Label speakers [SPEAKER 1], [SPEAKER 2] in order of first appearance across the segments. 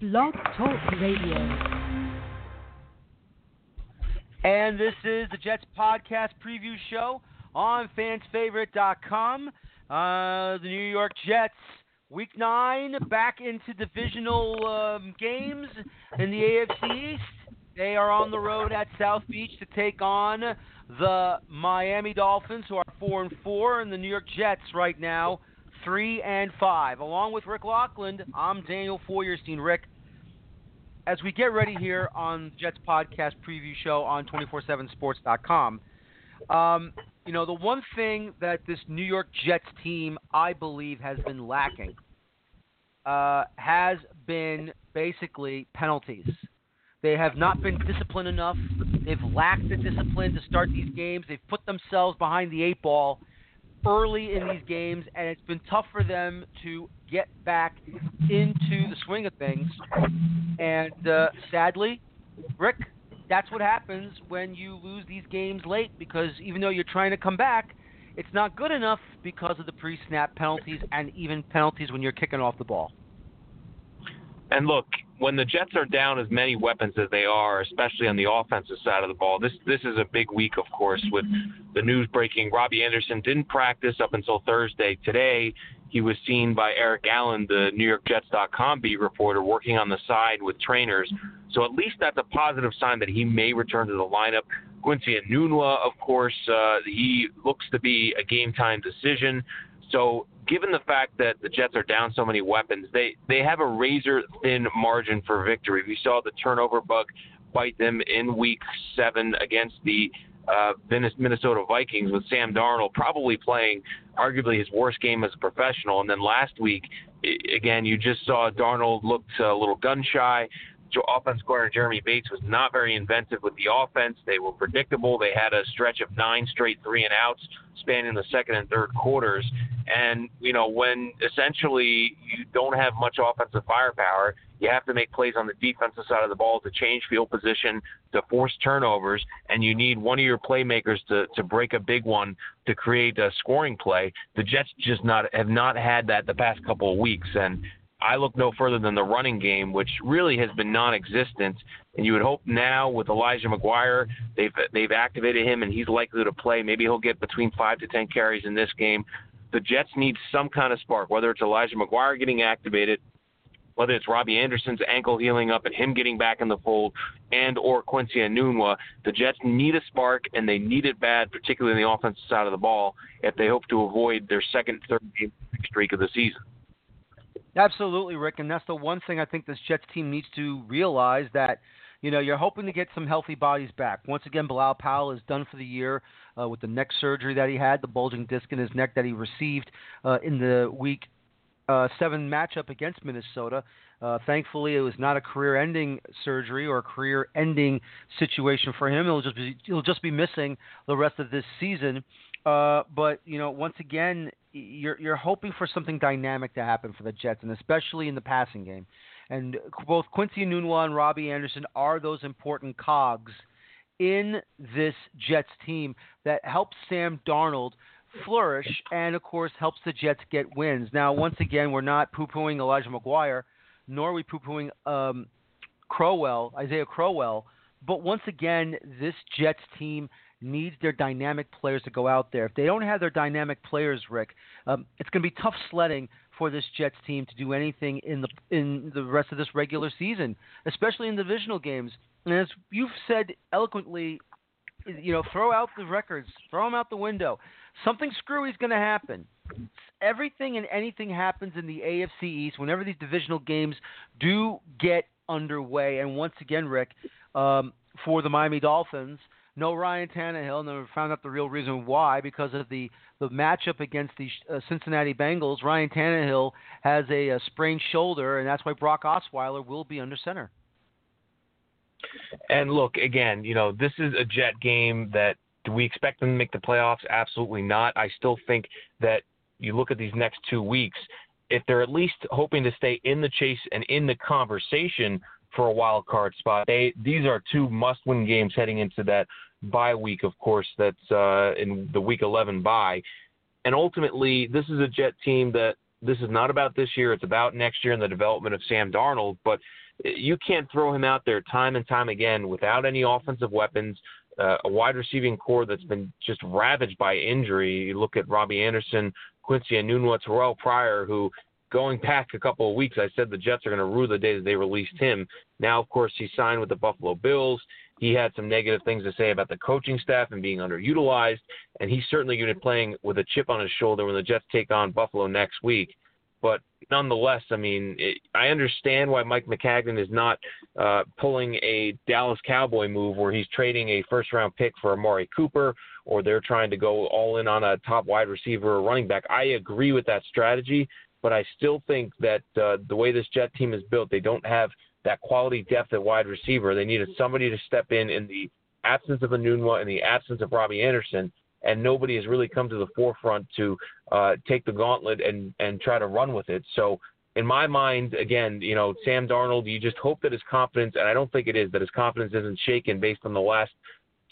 [SPEAKER 1] Blog Talk Radio.
[SPEAKER 2] And this is the Jets podcast preview show on fansfavorite.com. Uh, the New York Jets, week nine, back into divisional um, games in the AFC East. They are on the road at South Beach to take on the Miami Dolphins, who are four and four, and the New York Jets right now three and five. Along with Rick Laughland, I'm Daniel Feuerstein. Rick, as we get ready here on Jets podcast preview show on 247sports.com, um, you know the one thing that this New York Jets team, I believe, has been lacking uh, has been basically penalties. They have not been disciplined enough. They've lacked the discipline to start these games. They've put themselves behind the eight ball early in these games, and it's been tough for them to get back into the swing of things. And uh, sadly, Rick, that's what happens when you lose these games late because even though you're trying to come back, it's not good enough because of the pre snap penalties and even penalties when you're kicking off the ball.
[SPEAKER 3] And look, when the Jets are down as many weapons as they are, especially on the offensive side of the ball, this this is a big week, of course, with the news breaking. Robbie Anderson didn't practice up until Thursday. Today, he was seen by Eric Allen, the New York Jets.com beat reporter, working on the side with trainers. So at least that's a positive sign that he may return to the lineup. Quincy Enunwa, of course, uh, he looks to be a game time decision. So given the fact that the Jets are down so many weapons, they they have a razor thin margin for victory. We saw the turnover bug bite them in Week Seven against the uh, Minnesota Vikings with Sam Darnold probably playing arguably his worst game as a professional. And then last week, again, you just saw Darnold looked a little gun shy offense coordinator Jeremy Bates was not very inventive with the offense. They were predictable. They had a stretch of nine straight three and outs spanning the second and third quarters. And, you know, when essentially you don't have much offensive firepower, you have to make plays on the defensive side of the ball to change field position, to force turnovers, and you need one of your playmakers to, to break a big one to create a scoring play. The Jets just not have not had that the past couple of weeks, and I look no further than the running game, which really has been non-existent. And you would hope now with Elijah McGuire, they've they've activated him and he's likely to play. Maybe he'll get between five to ten carries in this game. The Jets need some kind of spark, whether it's Elijah McGuire getting activated, whether it's Robbie Anderson's ankle healing up and him getting back in the fold, and or Quincy Enunwa. The Jets need a spark and they need it bad, particularly in the offensive side of the ball, if they hope to avoid their second, third game streak of the season.
[SPEAKER 2] Absolutely, Rick, and that's the one thing I think this Jets team needs to realize that you know you're hoping to get some healthy bodies back. Once again, Bilal Powell is done for the year uh, with the neck surgery that he had, the bulging disc in his neck that he received uh, in the week uh, seven matchup against Minnesota. Uh, thankfully, it was not a career-ending surgery or a career-ending situation for him. He'll just be he'll just be missing the rest of this season. Uh, but you know, once again, you're you're hoping for something dynamic to happen for the Jets, and especially in the passing game. And both Quincy Enunwa and Robbie Anderson are those important cogs in this Jets team that helps Sam Darnold flourish and, of course, helps the Jets get wins. Now, once again, we're not poo pooing Elijah McGuire, nor are we poo pooing um, Crowell, Isaiah Crowell. But once again, this Jets team needs their dynamic players to go out there. If they don't have their dynamic players, Rick, um, it's going to be tough sledding for this Jets team to do anything in the in the rest of this regular season, especially in divisional games. And as you've said eloquently, you know, throw out the records, throw them out the window. Something screwy is going to happen. Everything and anything happens in the AFC East whenever these divisional games do get underway. And once again, Rick, um, for the Miami Dolphins – no Ryan Tannehill, and we found out the real reason why because of the the matchup against the uh, Cincinnati Bengals. Ryan Tannehill has a, a sprained shoulder, and that's why Brock Osweiler will be under center.
[SPEAKER 3] And look, again, you know, this is a Jet game that do we expect them to make the playoffs? Absolutely not. I still think that you look at these next two weeks, if they're at least hoping to stay in the chase and in the conversation for a wild card spot, they these are two must-win games heading into that bye week, of course, that's uh, in the Week 11 bye. And ultimately, this is a Jet team that this is not about this year. It's about next year and the development of Sam Darnold. But you can't throw him out there time and time again without any offensive weapons. Uh, a wide receiving core that's been just ravaged by injury. You look at Robbie Anderson, Quincy Enunwa, Terrell Pryor, who going back a couple of weeks, I said the Jets are going to rue the day that they released him. Now, of course, he signed with the Buffalo Bills. He had some negative things to say about the coaching staff and being underutilized, and he's certainly going to be playing with a chip on his shoulder when the Jets take on Buffalo next week. But nonetheless, I mean, it, I understand why Mike Maccagnan is not uh, pulling a Dallas Cowboy move where he's trading a first round pick for Amari Cooper or they're trying to go all in on a top wide receiver or running back. I agree with that strategy, but I still think that uh, the way this Jet team is built, they don't have that quality depth at wide receiver. They needed somebody to step in in the absence of Enunwa and the absence of Robbie Anderson, and nobody has really come to the forefront to uh, take the gauntlet and and try to run with it. So. In my mind, again, you know, Sam Darnold, you just hope that his confidence, and I don't think it is, that his confidence isn't shaken based on the last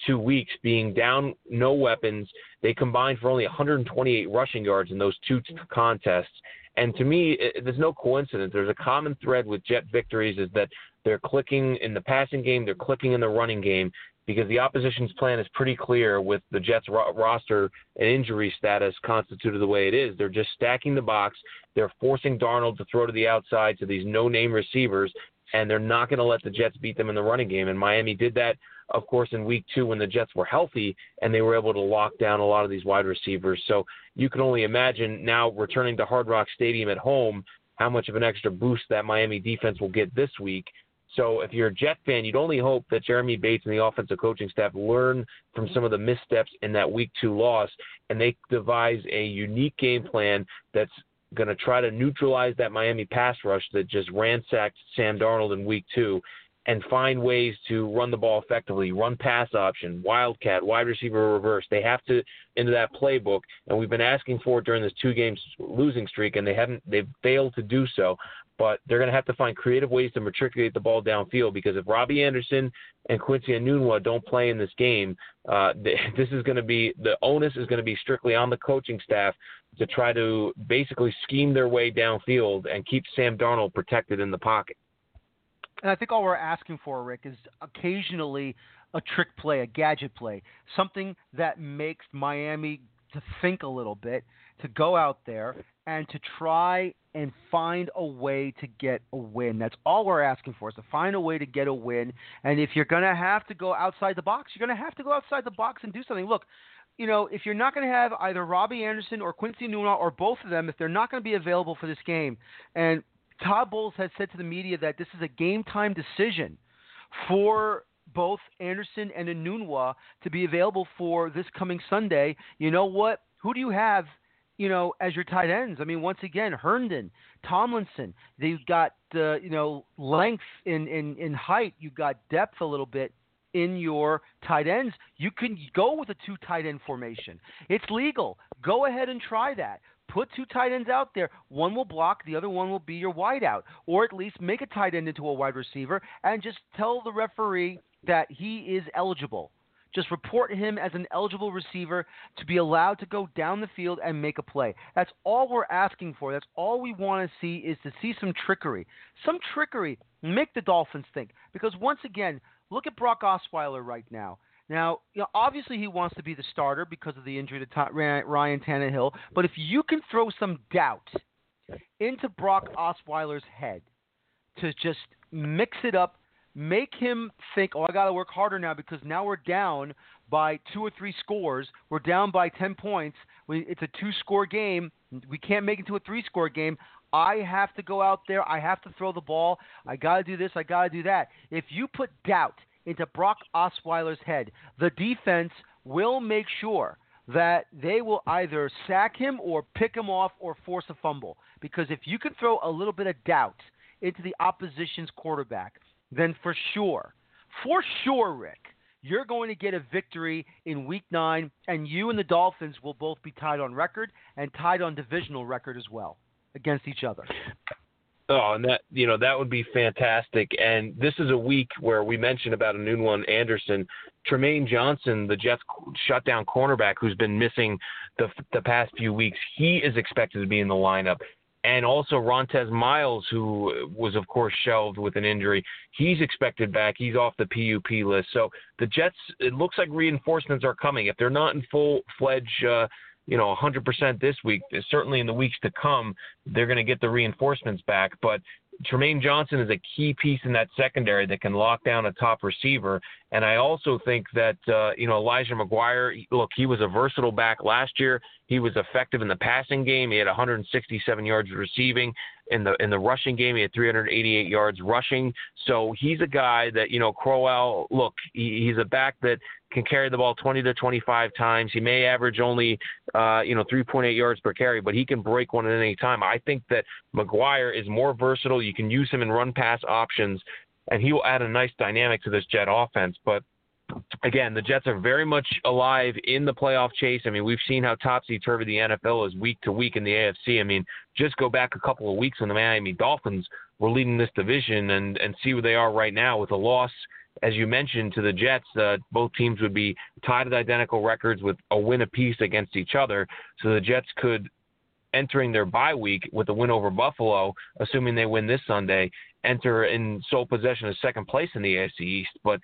[SPEAKER 3] two weeks being down no weapons. They combined for only 128 rushing yards in those two contests. And to me, it, there's no coincidence. There's a common thread with Jet victories is that they're clicking in the passing game, they're clicking in the running game because the opposition's plan is pretty clear with the Jets ro- roster and injury status constituted the way it is. They're just stacking the box. They're forcing Darnold to throw to the outside to these no-name receivers, and they're not going to let the Jets beat them in the running game. And Miami did that of course, in week two when the Jets were healthy and they were able to lock down a lot of these wide receivers. So you can only imagine now returning to Hard Rock Stadium at home how much of an extra boost that Miami defense will get this week. So if you're a Jet fan, you'd only hope that Jeremy Bates and the offensive coaching staff learn from some of the missteps in that week two loss and they devise a unique game plan that's going to try to neutralize that Miami pass rush that just ransacked Sam Darnold in week two and find ways to run the ball effectively, run pass option, wildcat, wide receiver reverse. They have to into that playbook, and we've been asking for it during this two games losing streak, and they haven't. They've failed to do so. But they're going to have to find creative ways to matriculate the ball downfield because if Robbie Anderson and Quincy Enunwa don't play in this game, uh, this is going to be the onus is going to be strictly on the coaching staff to try to basically scheme their way downfield and keep Sam Darnold protected in the pocket.
[SPEAKER 2] And I think all we're asking for, Rick, is occasionally a trick play, a gadget play, something that makes Miami to think a little bit, to go out there and to try and find a way to get a win. That's all we're asking for is to find a way to get a win. And if you're going to have to go outside the box, you're going to have to go outside the box and do something. Look, you know, if you're not going to have either Robbie Anderson or Quincy Enunwa or both of them, if they're not going to be available for this game, and Todd Bowles has said to the media that this is a game time decision for both Anderson and Enunwa to be available for this coming Sunday. You know what? Who do you have, you know, as your tight ends? I mean, once again, Herndon, Tomlinson. They've got uh, you know length in, in in height. You've got depth a little bit in your tight ends. You can go with a two tight end formation. It's legal. Go ahead and try that. Put two tight ends out there. One will block, the other one will be your wideout. Or at least make a tight end into a wide receiver and just tell the referee that he is eligible. Just report him as an eligible receiver to be allowed to go down the field and make a play. That's all we're asking for. That's all we want to see is to see some trickery. Some trickery. Make the Dolphins think. Because once again, look at Brock Osweiler right now. Now, you know, obviously he wants to be the starter because of the injury to Ryan Tannehill. But if you can throw some doubt into Brock Osweiler's head to just mix it up, make him think, oh, I got to work harder now because now we're down by two or three scores. We're down by 10 points. It's a two score game. We can't make it to a three score game. I have to go out there. I have to throw the ball. I got to do this. I got to do that. If you put doubt into Brock Osweiler's head. The defense will make sure that they will either sack him or pick him off or force a fumble. Because if you can throw a little bit of doubt into the opposition's quarterback, then for sure, for sure, Rick, you're going to get a victory in week nine, and you and the Dolphins will both be tied on record and tied on divisional record as well against each other.
[SPEAKER 3] Oh, and that you know that would be fantastic. And this is a week where we mentioned about Enunwa, Anderson, Trumaine Johnson, the Jets shutdown cornerback who's been missing the the past few weeks. He is expected to be in the lineup. and also Rontez Miles, who was of course shelved with an injury. He's expected back. He's off the PUP list. So the Jets, it looks like reinforcements are coming. If they're not in full fledged, uh, you know, 100% this week, certainly in the weeks to come, they're going to get the reinforcements back. But Trumaine Johnson is a key piece in that secondary that can lock down a top receiver. And I also think that, uh, you know, Elijah McGuire, look, he was a versatile back last year. He was effective in the passing game. He had 167 yards receiving in the in the rushing game. He had 388 yards rushing. So he's a guy that you know Crowell. Look, he, he's a back that can carry the ball 20 to 25 times. He may average only, uh, you know, 3.8 yards per carry, but he can break one at any time. I think that McGuire is more versatile. You can use him in run pass options, and he will add a nice dynamic to this Jet offense. But again, the Jets are very much alive in the playoff chase. I mean, we've seen how topsy turvy the NFL is week to week in the AFC. I mean, just go back a couple of weeks when the Miami Dolphins were leading this division and, and see where they are right now with a loss as you mentioned, to the Jets, uh, both teams would be tied at identical records with a win apiece against each other. So the Jets could, entering their bye week with a win over Buffalo, assuming they win this Sunday, enter in sole possession of second place in the AFC East. But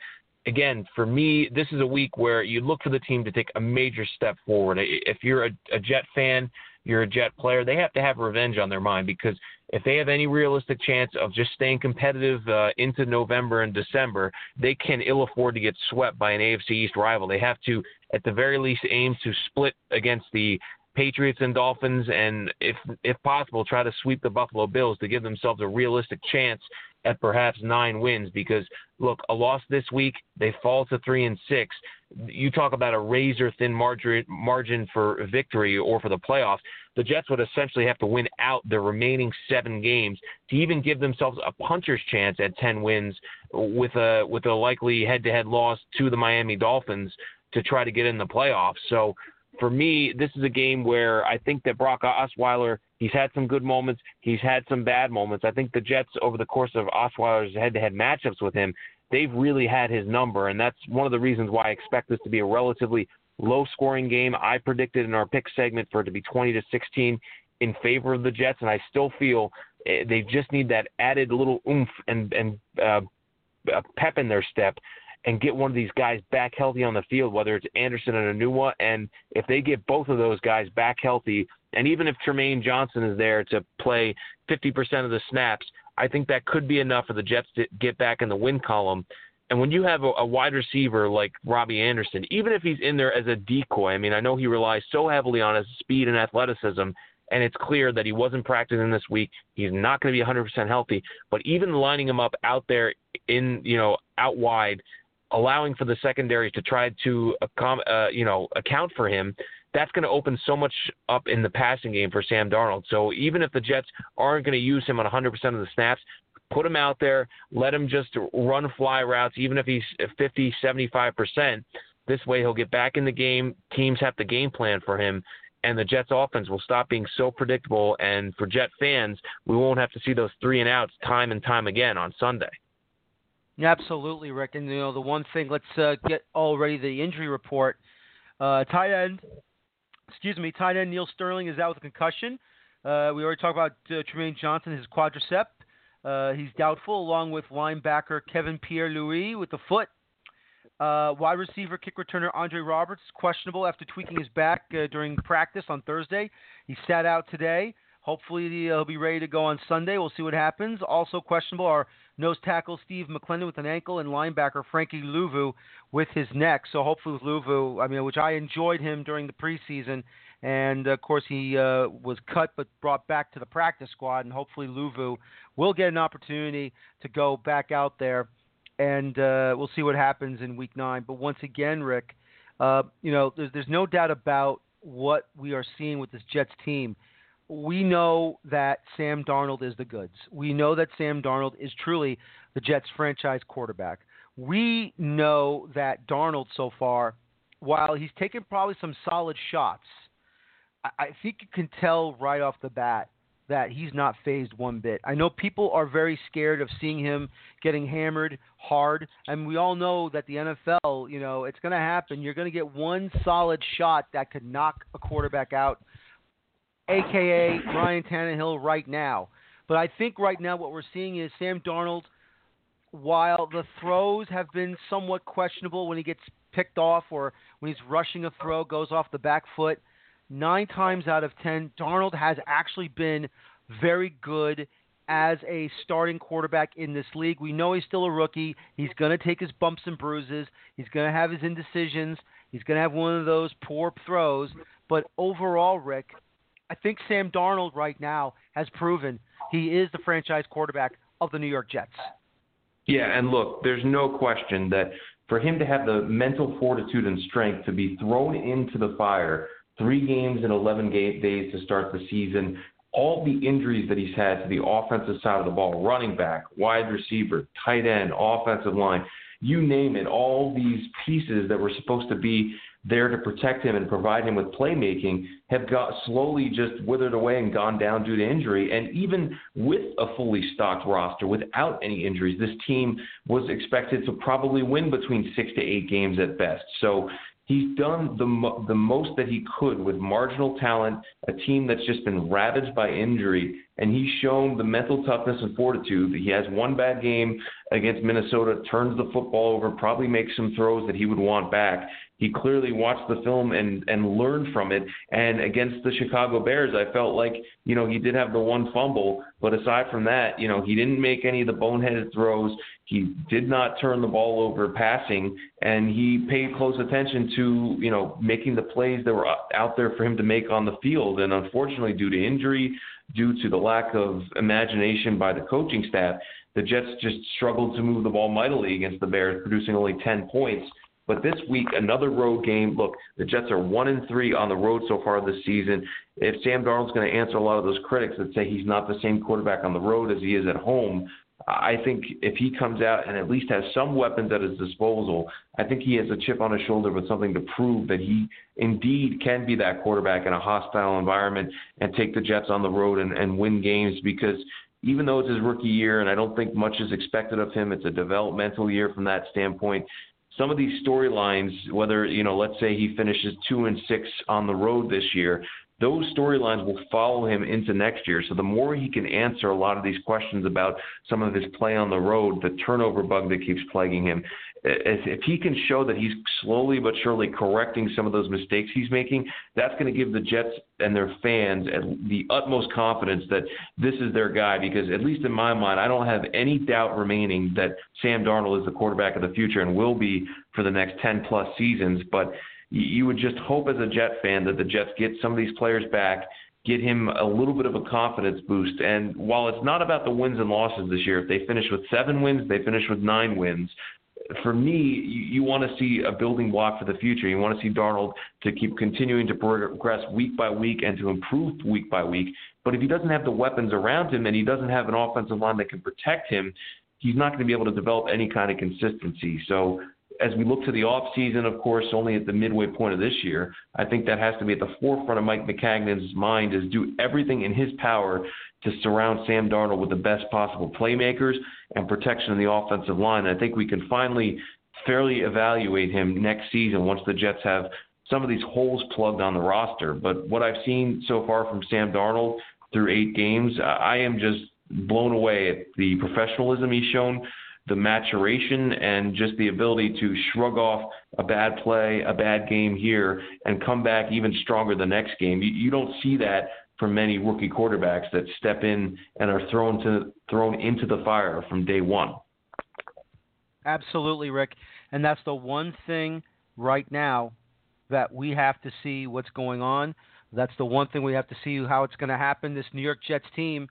[SPEAKER 3] again, for me, this is a week where you look for the team to take a major step forward. If you're a, a Jet fan, you're a Jet player, they have to have revenge on their mind because if they have any realistic chance of just staying competitive uh, into November and December, they can ill afford to get swept by an AFC East rival. They have to, at the very least, aim to split against the Patriots and Dolphins, and if if possible, try to sweep the Buffalo Bills to give themselves a realistic chance at perhaps nine wins. Because look, a loss this week, they fall to three and six. You talk about a razor thin margin margin for victory or for the playoffs. The Jets would essentially have to win out the remaining seven games to even give themselves a puncher's chance at ten wins, with a with a likely head to head loss to the Miami Dolphins to try to get in the playoffs. So for me, this is a game where I think that Brock Osweiler, he's had some good moments, he's had some bad moments. I think the Jets, over the course of Osweiler's head-to-head matchups with him, they've really had his number, and that's one of the reasons why I expect this to be a relatively low-scoring game. I predicted in our pick segment for it to be 20 to 16 in favor of the Jets, and I still feel eh, they just need that added little oomph and and uh, pep in their step and get one of these guys back healthy on the field, whether it's Anderson and Enunwa. And if they get both of those guys back healthy, and even if Trumaine Johnson is there to play 50% of the snaps, I think that could be enough for the Jets to get back in the win column. And when you have a, a wide receiver like Robbie Anderson, even if he's in there as a decoy, I mean, I know he relies so heavily on his speed and athleticism, and it's clear that he wasn't practicing this week. He's not going to be 100% healthy. But even lining him up out there in, you know, out wide – allowing for the secondaries to try to uh, you know account for him, that's going to open so much up in the passing game for Sam Darnold. So even if the Jets aren't going to use him on 100% of the snaps, put him out there, let him just run fly routes, even if he's 50, 75%. This way he'll get back in the game. Teams have the game plan for him. And the Jets offense will stop being so predictable. And for Jet fans, we won't have to see those three and outs time and time again on Sunday.
[SPEAKER 2] Absolutely, Rick. And you know the one thing, let's uh, get already the injury report. Uh, tight end, excuse me, tight end Neal Sterling is out with a concussion. Uh, we already talked about uh, Trumaine Johnson, his quadricep. Uh, he's doubtful, along with linebacker Kevin Pierre-Louis with the foot. Uh, wide receiver, kick returner Andre Roberts questionable after tweaking his back uh, during practice on Thursday. He sat out today. Hopefully he'll be ready to go on Sunday. We'll see what happens. Also questionable are nose tackle Steve McLendon with an ankle and linebacker Frankie Luvu with his neck. So hopefully with Luvu, I mean, which I enjoyed him during the preseason, and of course he uh, was cut but brought back to the practice squad, and hopefully Luvu will get an opportunity to go back out there, and uh, we'll see what happens in Week Nine. But once again, Rick, uh, you know, there's there's no doubt about what we are seeing with this Jets team we know that Sam Darnold is the goods. We know that Sam Darnold is truly the Jets franchise quarterback. We know that Darnold so far, while he's taken probably some solid shots, I think you can tell right off the bat that he's not phased one bit. I know people are very scared of seeing him getting hammered hard, and we all know that the NFL, you know, it's going to happen. You're going to get one solid shot that could knock a quarterback out aka Ryan Tannehill, right now. But I think right now what we're seeing is Sam Darnold, while the throws have been somewhat questionable when he gets picked off or when he's rushing a throw, goes off the back foot, nine times out of ten, Darnold has actually been very good as a starting quarterback in this league. We know he's still a rookie. He's going to take his bumps and bruises. He's going to have his indecisions. He's going to have one of those poor throws. But overall, Rick, I think Sam Darnold right now has proven he is the franchise quarterback of the New York Jets.
[SPEAKER 3] Yeah, and look, there's no question that for him to have the mental fortitude and strength to be thrown into the fire three games in 11 game, days to start the season, all the injuries that he's had to the offensive side of the ball, running back, wide receiver, tight end, offensive line, you name it, all these pieces that were supposed to be there to protect him and provide him with playmaking have got slowly just withered away and gone down due to injury. And even with a fully stocked roster, without any injuries, this team was expected to probably win between six to eight games at best. So he's done the mo- the most that he could with marginal talent, a team that's just been ravaged by injury, and he's shown the mental toughness and fortitude. He has one bad game against Minnesota, turns the football over, probably makes some throws that he would want back, he clearly watched the film and and learned from it. And against the Chicago Bears, I felt like you know he did have the one fumble, but aside from that, you know he didn't make any of the boneheaded throws. He did not turn the ball over passing, and he paid close attention to you know making the plays that were out there for him to make on the field. And unfortunately, due to injury, due to the lack of imagination by the coaching staff, the Jets just struggled to move the ball mightily against the Bears, producing only 10 points. But this week, another road game. Look, the Jets are one and three on the road so far this season. If Sam Darnold's going to answer a lot of those critics that say he's not the same quarterback on the road as he is at home, I think if he comes out and at least has some weapons at his disposal, I think he has a chip on his shoulder with something to prove that he indeed can be that quarterback in a hostile environment and take the Jets on the road and, and win games. Because even though it's his rookie year and I don't think much is expected of him, it's a developmental year from that standpoint. Some of these storylines, whether you know, let's say he finishes two and six on the road this year, those storylines will follow him into next year. So the more he can answer a lot of these questions about some of his play on the road, the turnover bug that keeps plaguing him, if, he can show that he's slowly but surely correcting some of those mistakes he's making, that's going to give the Jets and their fans the utmost confidence that this is their guy. Because at least in my mind, I don't have any doubt remaining that Sam Darnold is the quarterback of the future and will be for the next 10 plus seasons. But you would just hope as a Jet fan that the Jets get some of these players back get him a little bit of a confidence boost. And while it's not about the wins and losses this year, if they finish with seven wins, they finish with nine wins for me, you, you want to see a building block for the future. You want to see Darnold to keep continuing to progress week by week and to improve week by week. But if he doesn't have the weapons around him and he doesn't have an offensive line that can protect him, he's not going to be able to develop any kind of consistency. So as we look to the off season, of course, only at the midway point of this year, I think that has to be at the forefront of Mike Maccagnan's mind is do everything in his power to surround Sam Darnold with the best possible playmakers and protection in the offensive line. I think we can finally fairly evaluate him next season once the Jets have some of these holes plugged on the roster. But what I've seen so far from Sam Darnold through eight games, I am just blown away at the professionalism he's shown, the maturation, and just the ability to shrug off a bad play, a bad game here, and come back even stronger the next game. You, you don't see that from many rookie quarterbacks that step in and are thrown to thrown into the fire from day one.
[SPEAKER 2] Absolutely, Rick, and that's the one thing right now that we have to see what's going on. That's the one thing we have to see how it's going to happen. This New York Jets team,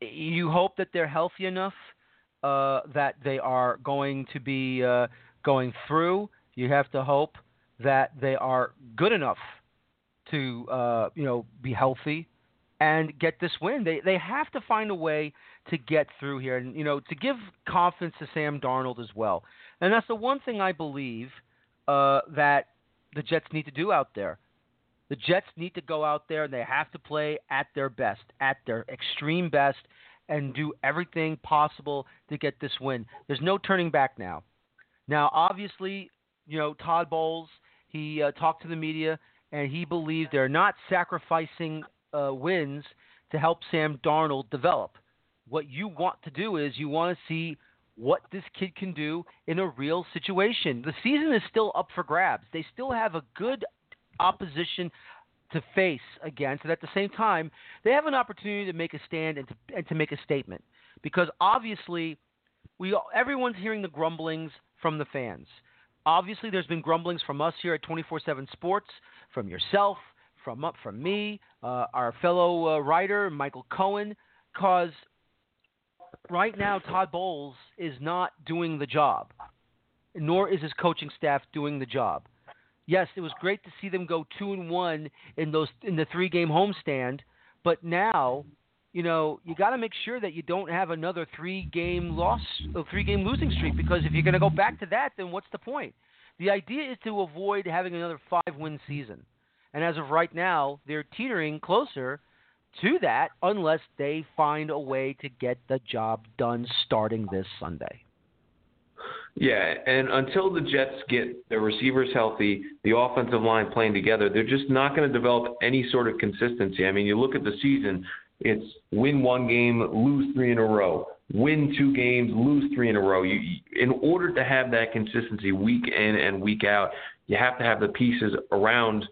[SPEAKER 2] you hope that they're healthy enough uh, that they are going to be uh, going through. You have to hope that they are good enough to uh, you know be healthy and get this win. They they have to find a way to get through here, and you know to give confidence to Sam Darnold as well. And that's the one thing I believe uh, that the Jets need to do out there. The Jets need to go out there and they have to play at their best, at their extreme best, and do everything possible to get this win. There's no turning back now. Now, obviously, you know Todd Bowles. He uh, talked to the media and he believes they're not sacrificing uh, wins to help Sam Darnold develop. What you want to do is you want to see what this kid can do in a real situation. The season is still up for grabs. They still have a good opposition to face against, and at the same time, they have an opportunity to make a stand and to, and to make a statement. Because obviously, we everyone's hearing the grumblings from the fans. Obviously, there's been grumblings from us here at 24/7 Sports, from yourself, from up from me, uh, our fellow uh, writer Michael Cohen, because right now Todd Bowles is not doing the job, nor is his coaching staff doing the job. Yes, it was great to see them go two and one in those in the three game homestand, but now, you know, you got to make sure that you don't have another three game loss, three game losing streak, because if you're going to go back to that, then what's the point? The idea is to avoid having another five win season. And as of right now, they're teetering closer to that unless they find a way to get the job done starting this Sunday.
[SPEAKER 3] Yeah, and until the Jets get their receivers healthy, the offensive line playing together, they're just not going to develop any sort of consistency. I mean, you look at the season, it's win one game, lose three in a row, win two games, lose three in a row. You, in order to have that consistency week in and week out, you have to have the pieces around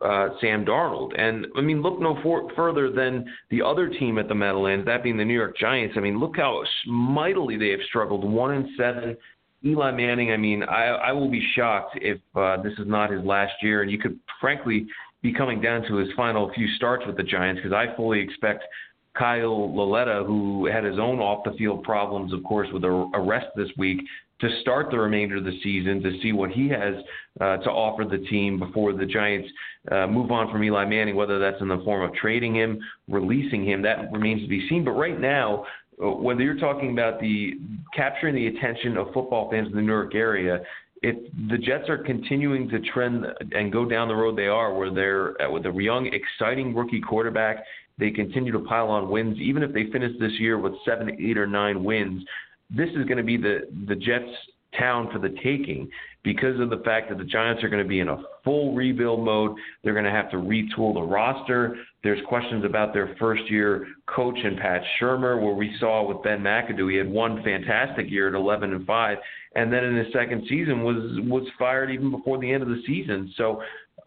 [SPEAKER 3] uh, Sam Darnold. And I mean, look no for, further than the other team at the Meadowlands, that being the New York Giants. I mean, look how mightily they have struggled. One and seven Eli Manning, I mean, I, I will be shocked if uh, this is not his last year, and you could frankly be coming down to his final few starts with the Giants because I fully expect Kyle Lauletta, who had his own off the field problems, of course, with a arrest this week, to start the remainder of the season to see what he has uh, to offer the team before the Giants uh, move on from Eli Manning, whether that's in the form of trading him, releasing him, that remains to be seen. But right now, whether you're talking about the capturing the attention of football fans in the New York area, if the Jets are continuing to trend and go down the road they are, where they're uh, with a young, exciting rookie quarterback, they continue to pile on wins. Even if they finish this year with seven, eight, or nine wins, this is going to be the the Jets' town for the taking because of the fact that the Giants are going to be in a full rebuild mode. They're going to have to retool the roster. There's questions about their first year coach and Pat Shurmur, where we saw with Ben McAdoo, he had one fantastic year at 11 and 5, and then in his second season was was fired even before the end of the season. So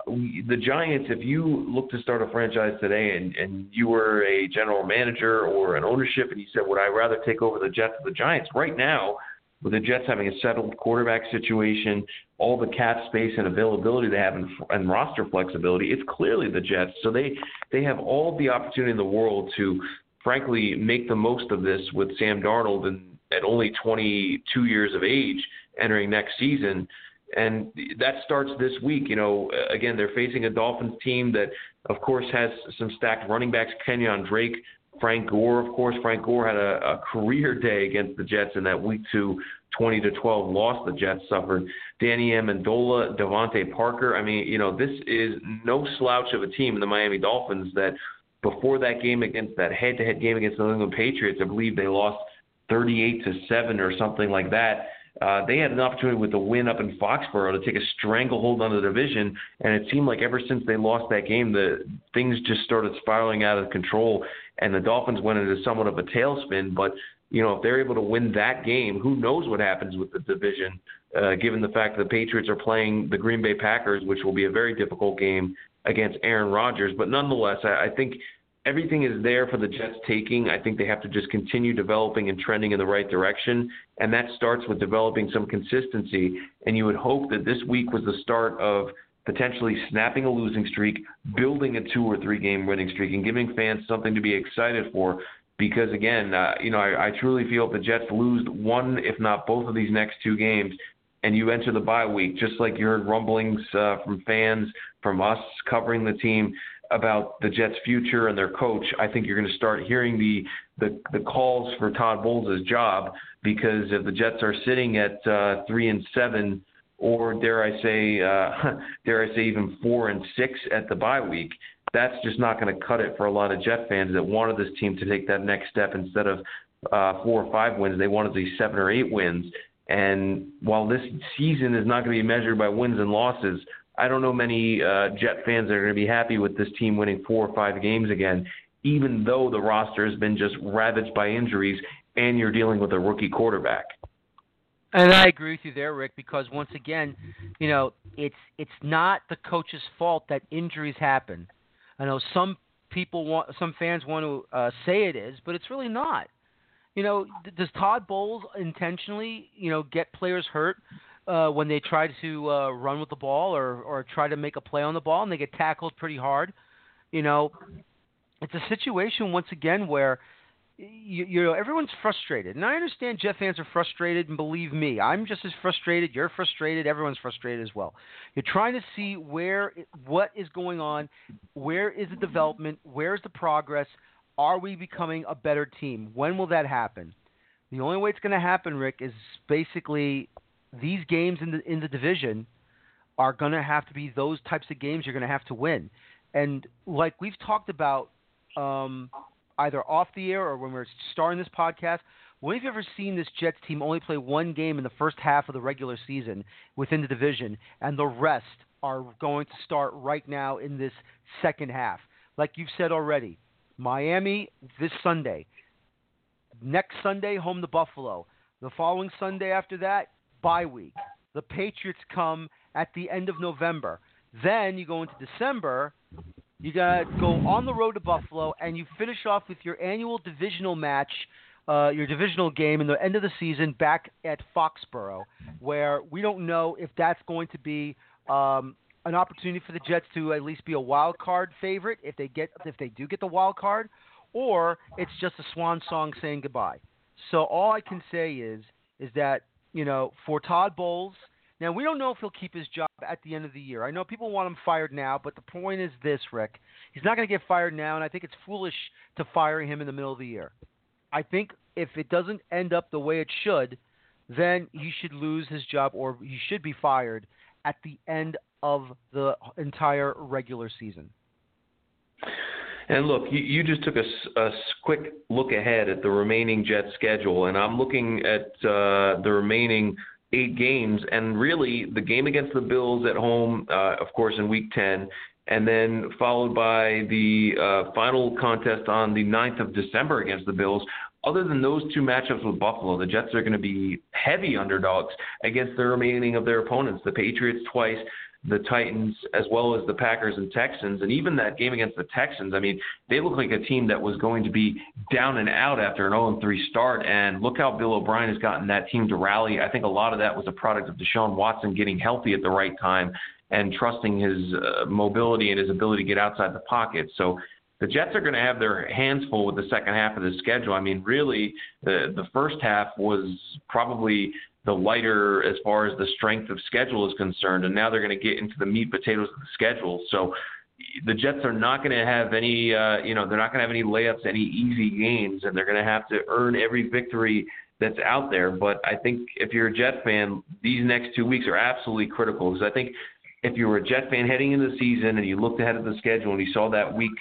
[SPEAKER 3] the Giants, if you look to start a franchise today and, and you were a general manager or an ownership and you said, would I rather take over the Jets or the Giants? Right now, with the Jets having a settled quarterback situation, all the cap space and availability they have and, and roster flexibility, it's clearly the Jets. So they they have all the opportunity in the world to, frankly, make the most of this with Sam Darnold and at only 22 years of age entering next season. And that starts this week. You know, again, they're facing a Dolphins team that, of course, has some stacked running backs. Kenyon Drake Frank Gore, of course. Frank Gore had a, a career day against the Jets in that week two 20 to 12 loss the Jets suffered. Danny Amendola, DeVante Parker. I mean, you know, this is no slouch of a team in the Miami Dolphins that before that game against that head-to-head game against the New England Patriots, I believe they lost 38 to 7 or something like that. Uh, they had an opportunity with the win up in Foxborough to take a stranglehold on the division, and it seemed like ever since they lost that game, the things just started spiraling out of control and the Dolphins went into somewhat of a tailspin. But you know, if they're able to win that game, who knows what happens with the division? Uh, given the fact that the Patriots are playing the Green Bay Packers, which will be a very difficult game against Aaron Rodgers. But nonetheless, I, I think everything is there for the Jets taking. I think they have to just continue developing and trending in the right direction. And that starts with developing some consistency. And you would hope that this week was the start of potentially snapping a losing streak, building a two or three game winning streak, and giving fans something to be excited for. Because again, uh, you know, I, I truly feel if the Jets lose one, if not both of these next two games, and you enter the bye week, just like you heard rumblings uh, from fans, from us covering the team about the Jets' future and their coach, I think you're going to start hearing the the, the calls for Todd Bowles' job because if the Jets are sitting at uh, three and seven or dare I say, uh, dare I say, even four and six at the bye week. That's just not going to cut it for a lot of Jet fans that wanted this team to take that next step instead of uh, four or five wins. They wanted these seven or eight wins. And while this season is not going to be measured by wins and losses, I don't know many uh, Jet fans that are going to be happy with this team winning four or five games again, even though the roster has been just ravaged by injuries and you're dealing with a rookie quarterback.
[SPEAKER 2] And I agree with you there, Rick, because once again, you know, it's it's not the coach's fault that injuries happen. I know some people want, some fans want to uh, say it is, but it's really not. You know, does Todd Bowles intentionally, you know, get players hurt uh, when they try to uh, run with the ball or or try to make a play on the ball and they get tackled pretty hard? You know, it's a situation once again where you, you know everyone's frustrated, and I understand Jet fans are frustrated, and believe me, I'm just as frustrated. You're frustrated. Everyone's frustrated as well. You're trying to see where what is going on, where is the development, where is the progress. Are we becoming a better team? When will that happen? The only way it's going to happen, Rick, is basically these games in the in the division are going to have to be those types of games you're going to have to win. And like we've talked about um, either off the air or when we are starting this podcast, when have you ever seen this Jets team only play one game in the first half of the regular season within the division, and the rest are going to start right now in this second half? Like you've said already, Miami this Sunday. Next Sunday, home to Buffalo. The following Sunday after that, bye week. The Patriots come at the end of November. Then you go into December, you got to go on the road to Buffalo, and you finish off with your annual divisional match, uh, your divisional game in the end of the season back at Foxborough, where we don't know if that's going to be um, an opportunity for the Jets to at least be a wild card favorite if they get if they do get the wild card, or it's just a swan song saying goodbye. So all I can say is is that you know for Todd Bowles – now we don't know if he'll keep his job at the end of the year. I know people want him fired now, but the point is this, Rick. He's not going to get fired now, and I think it's foolish to fire him in the middle of the year. I think if it doesn't end up the way it should, then he should lose his job or he should be fired at the end of the entire regular season.
[SPEAKER 3] And look, you, just took a, a, quick look ahead at the remaining Jets schedule, and I'm looking at uh, the remaining eight games, and really the game against the Bills at home, uh, of course, in Week 10, and then followed by the uh, final contest on the 9th of December against the Bills. Other than those two matchups with Buffalo, the Jets are going to be heavy underdogs against the remaining of their opponents. The Patriots twice, the Titans as well as the Packers and Texans. And even that game against the Texans, I mean, they look like a team that was going to be down and out after an 0 3 start. And look how Bill O'Brien has gotten that team to rally. I think a lot of that was a product of Deshaun Watson getting healthy at the right time and trusting his uh, mobility and his ability to get outside the pocket. So the Jets are going to have their hands full with the second half of the schedule. I mean, really, the the first half was probably the lighter as far as the strength of schedule is concerned, and now they're going to get into the meat potatoes of the schedule. So the Jets are not going to have any, uh, you know, they're not going to have any layups, any easy games, and they're going to have to earn every victory that's out there. But I think if you're a Jet fan, these next two weeks are absolutely critical because I think if you were a Jet fan heading into the season and you looked ahead at the schedule and you saw that week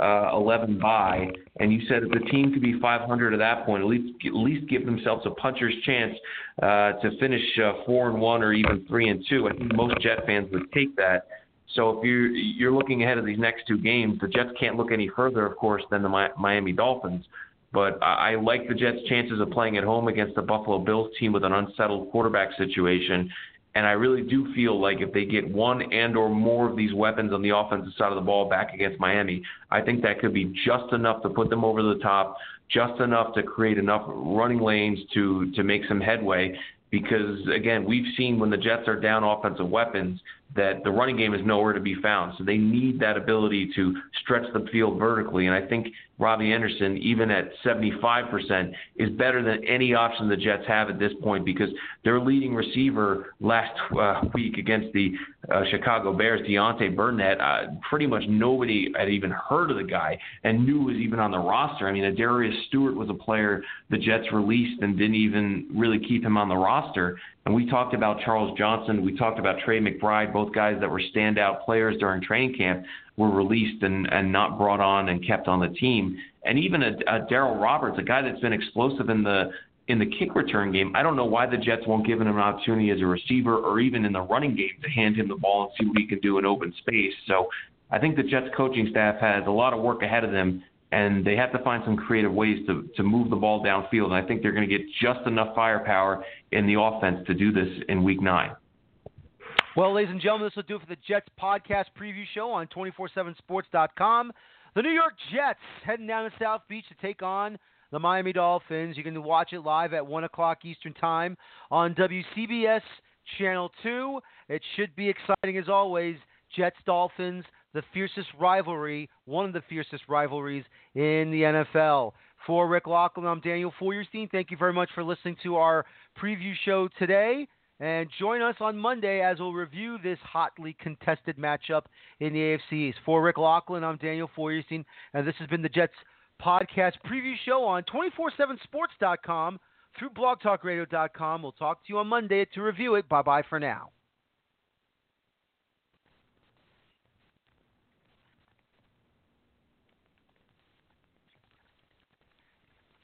[SPEAKER 3] uh, 11 bye, and you said if the team could be 500 at that point, at least at least give themselves a puncher's chance uh, to finish uh, four and one or even three and two. I think most Jet fans would take that. So if you're you're looking ahead of these next two games, the Jets can't look any further, of course, than the Miami Dolphins. But I like the Jets' chances of playing at home against the Buffalo Bills team with an unsettled quarterback situation and I really do feel like if they get one and or more of these weapons on the offensive side of the ball back against Miami, I think that could be just enough to put them over the top, just enough to create enough running lanes to to make some headway. Because again, we've seen when the Jets are down offensive weapons, that the running game is nowhere to be found. So they need that ability to stretch the field vertically. And I think Robbie Anderson, even at 75%, is better than any option the Jets have at this point because their leading receiver last uh, week against the uh, Chicago Bears, Deontay Burnett, uh, pretty much nobody had even heard of the guy and knew was even on the roster. I mean, Darius Stewart was a player the Jets released and didn't even really keep him on the roster. And we talked about Charles Johnson. We talked about Trey McBride, both guys that were standout players during training camp were released and, and not brought on and kept on the team. And even a, a Darryl Roberts, a guy that's been explosive in the in the kick return game, I don't know why the Jets won't give him an opportunity as a receiver or even in the running game to hand him the ball and see what he can do in open space. So I think the Jets coaching staff has a lot of work ahead of them, and they have to find some creative ways to, to move the ball downfield. And I think they're going to get just enough firepower in the offense to do this in week nine.
[SPEAKER 2] Well, ladies and gentlemen, this will do it for the Jets podcast preview show on 247sports.com. The New York Jets heading down to South Beach to take on the Miami Dolphins. You can watch it live at 1 o'clock Eastern Time on WCBS Channel 2. It should be exciting as always. Jets Dolphins, the fiercest rivalry, one of the fiercest rivalries in the NFL. For Rick Laughland, I'm Daniel Feuerstein. Thank you very much for listening to our preview show today. And join us on Monday as we'll review this hotly contested matchup in the AFC East. For Rick Laughland, I'm Daniel Feuerstein, and this has been the Jets podcast preview show on 247sports.com through blogtalkradio.com. We'll talk to you on Monday to review it. Bye bye for now.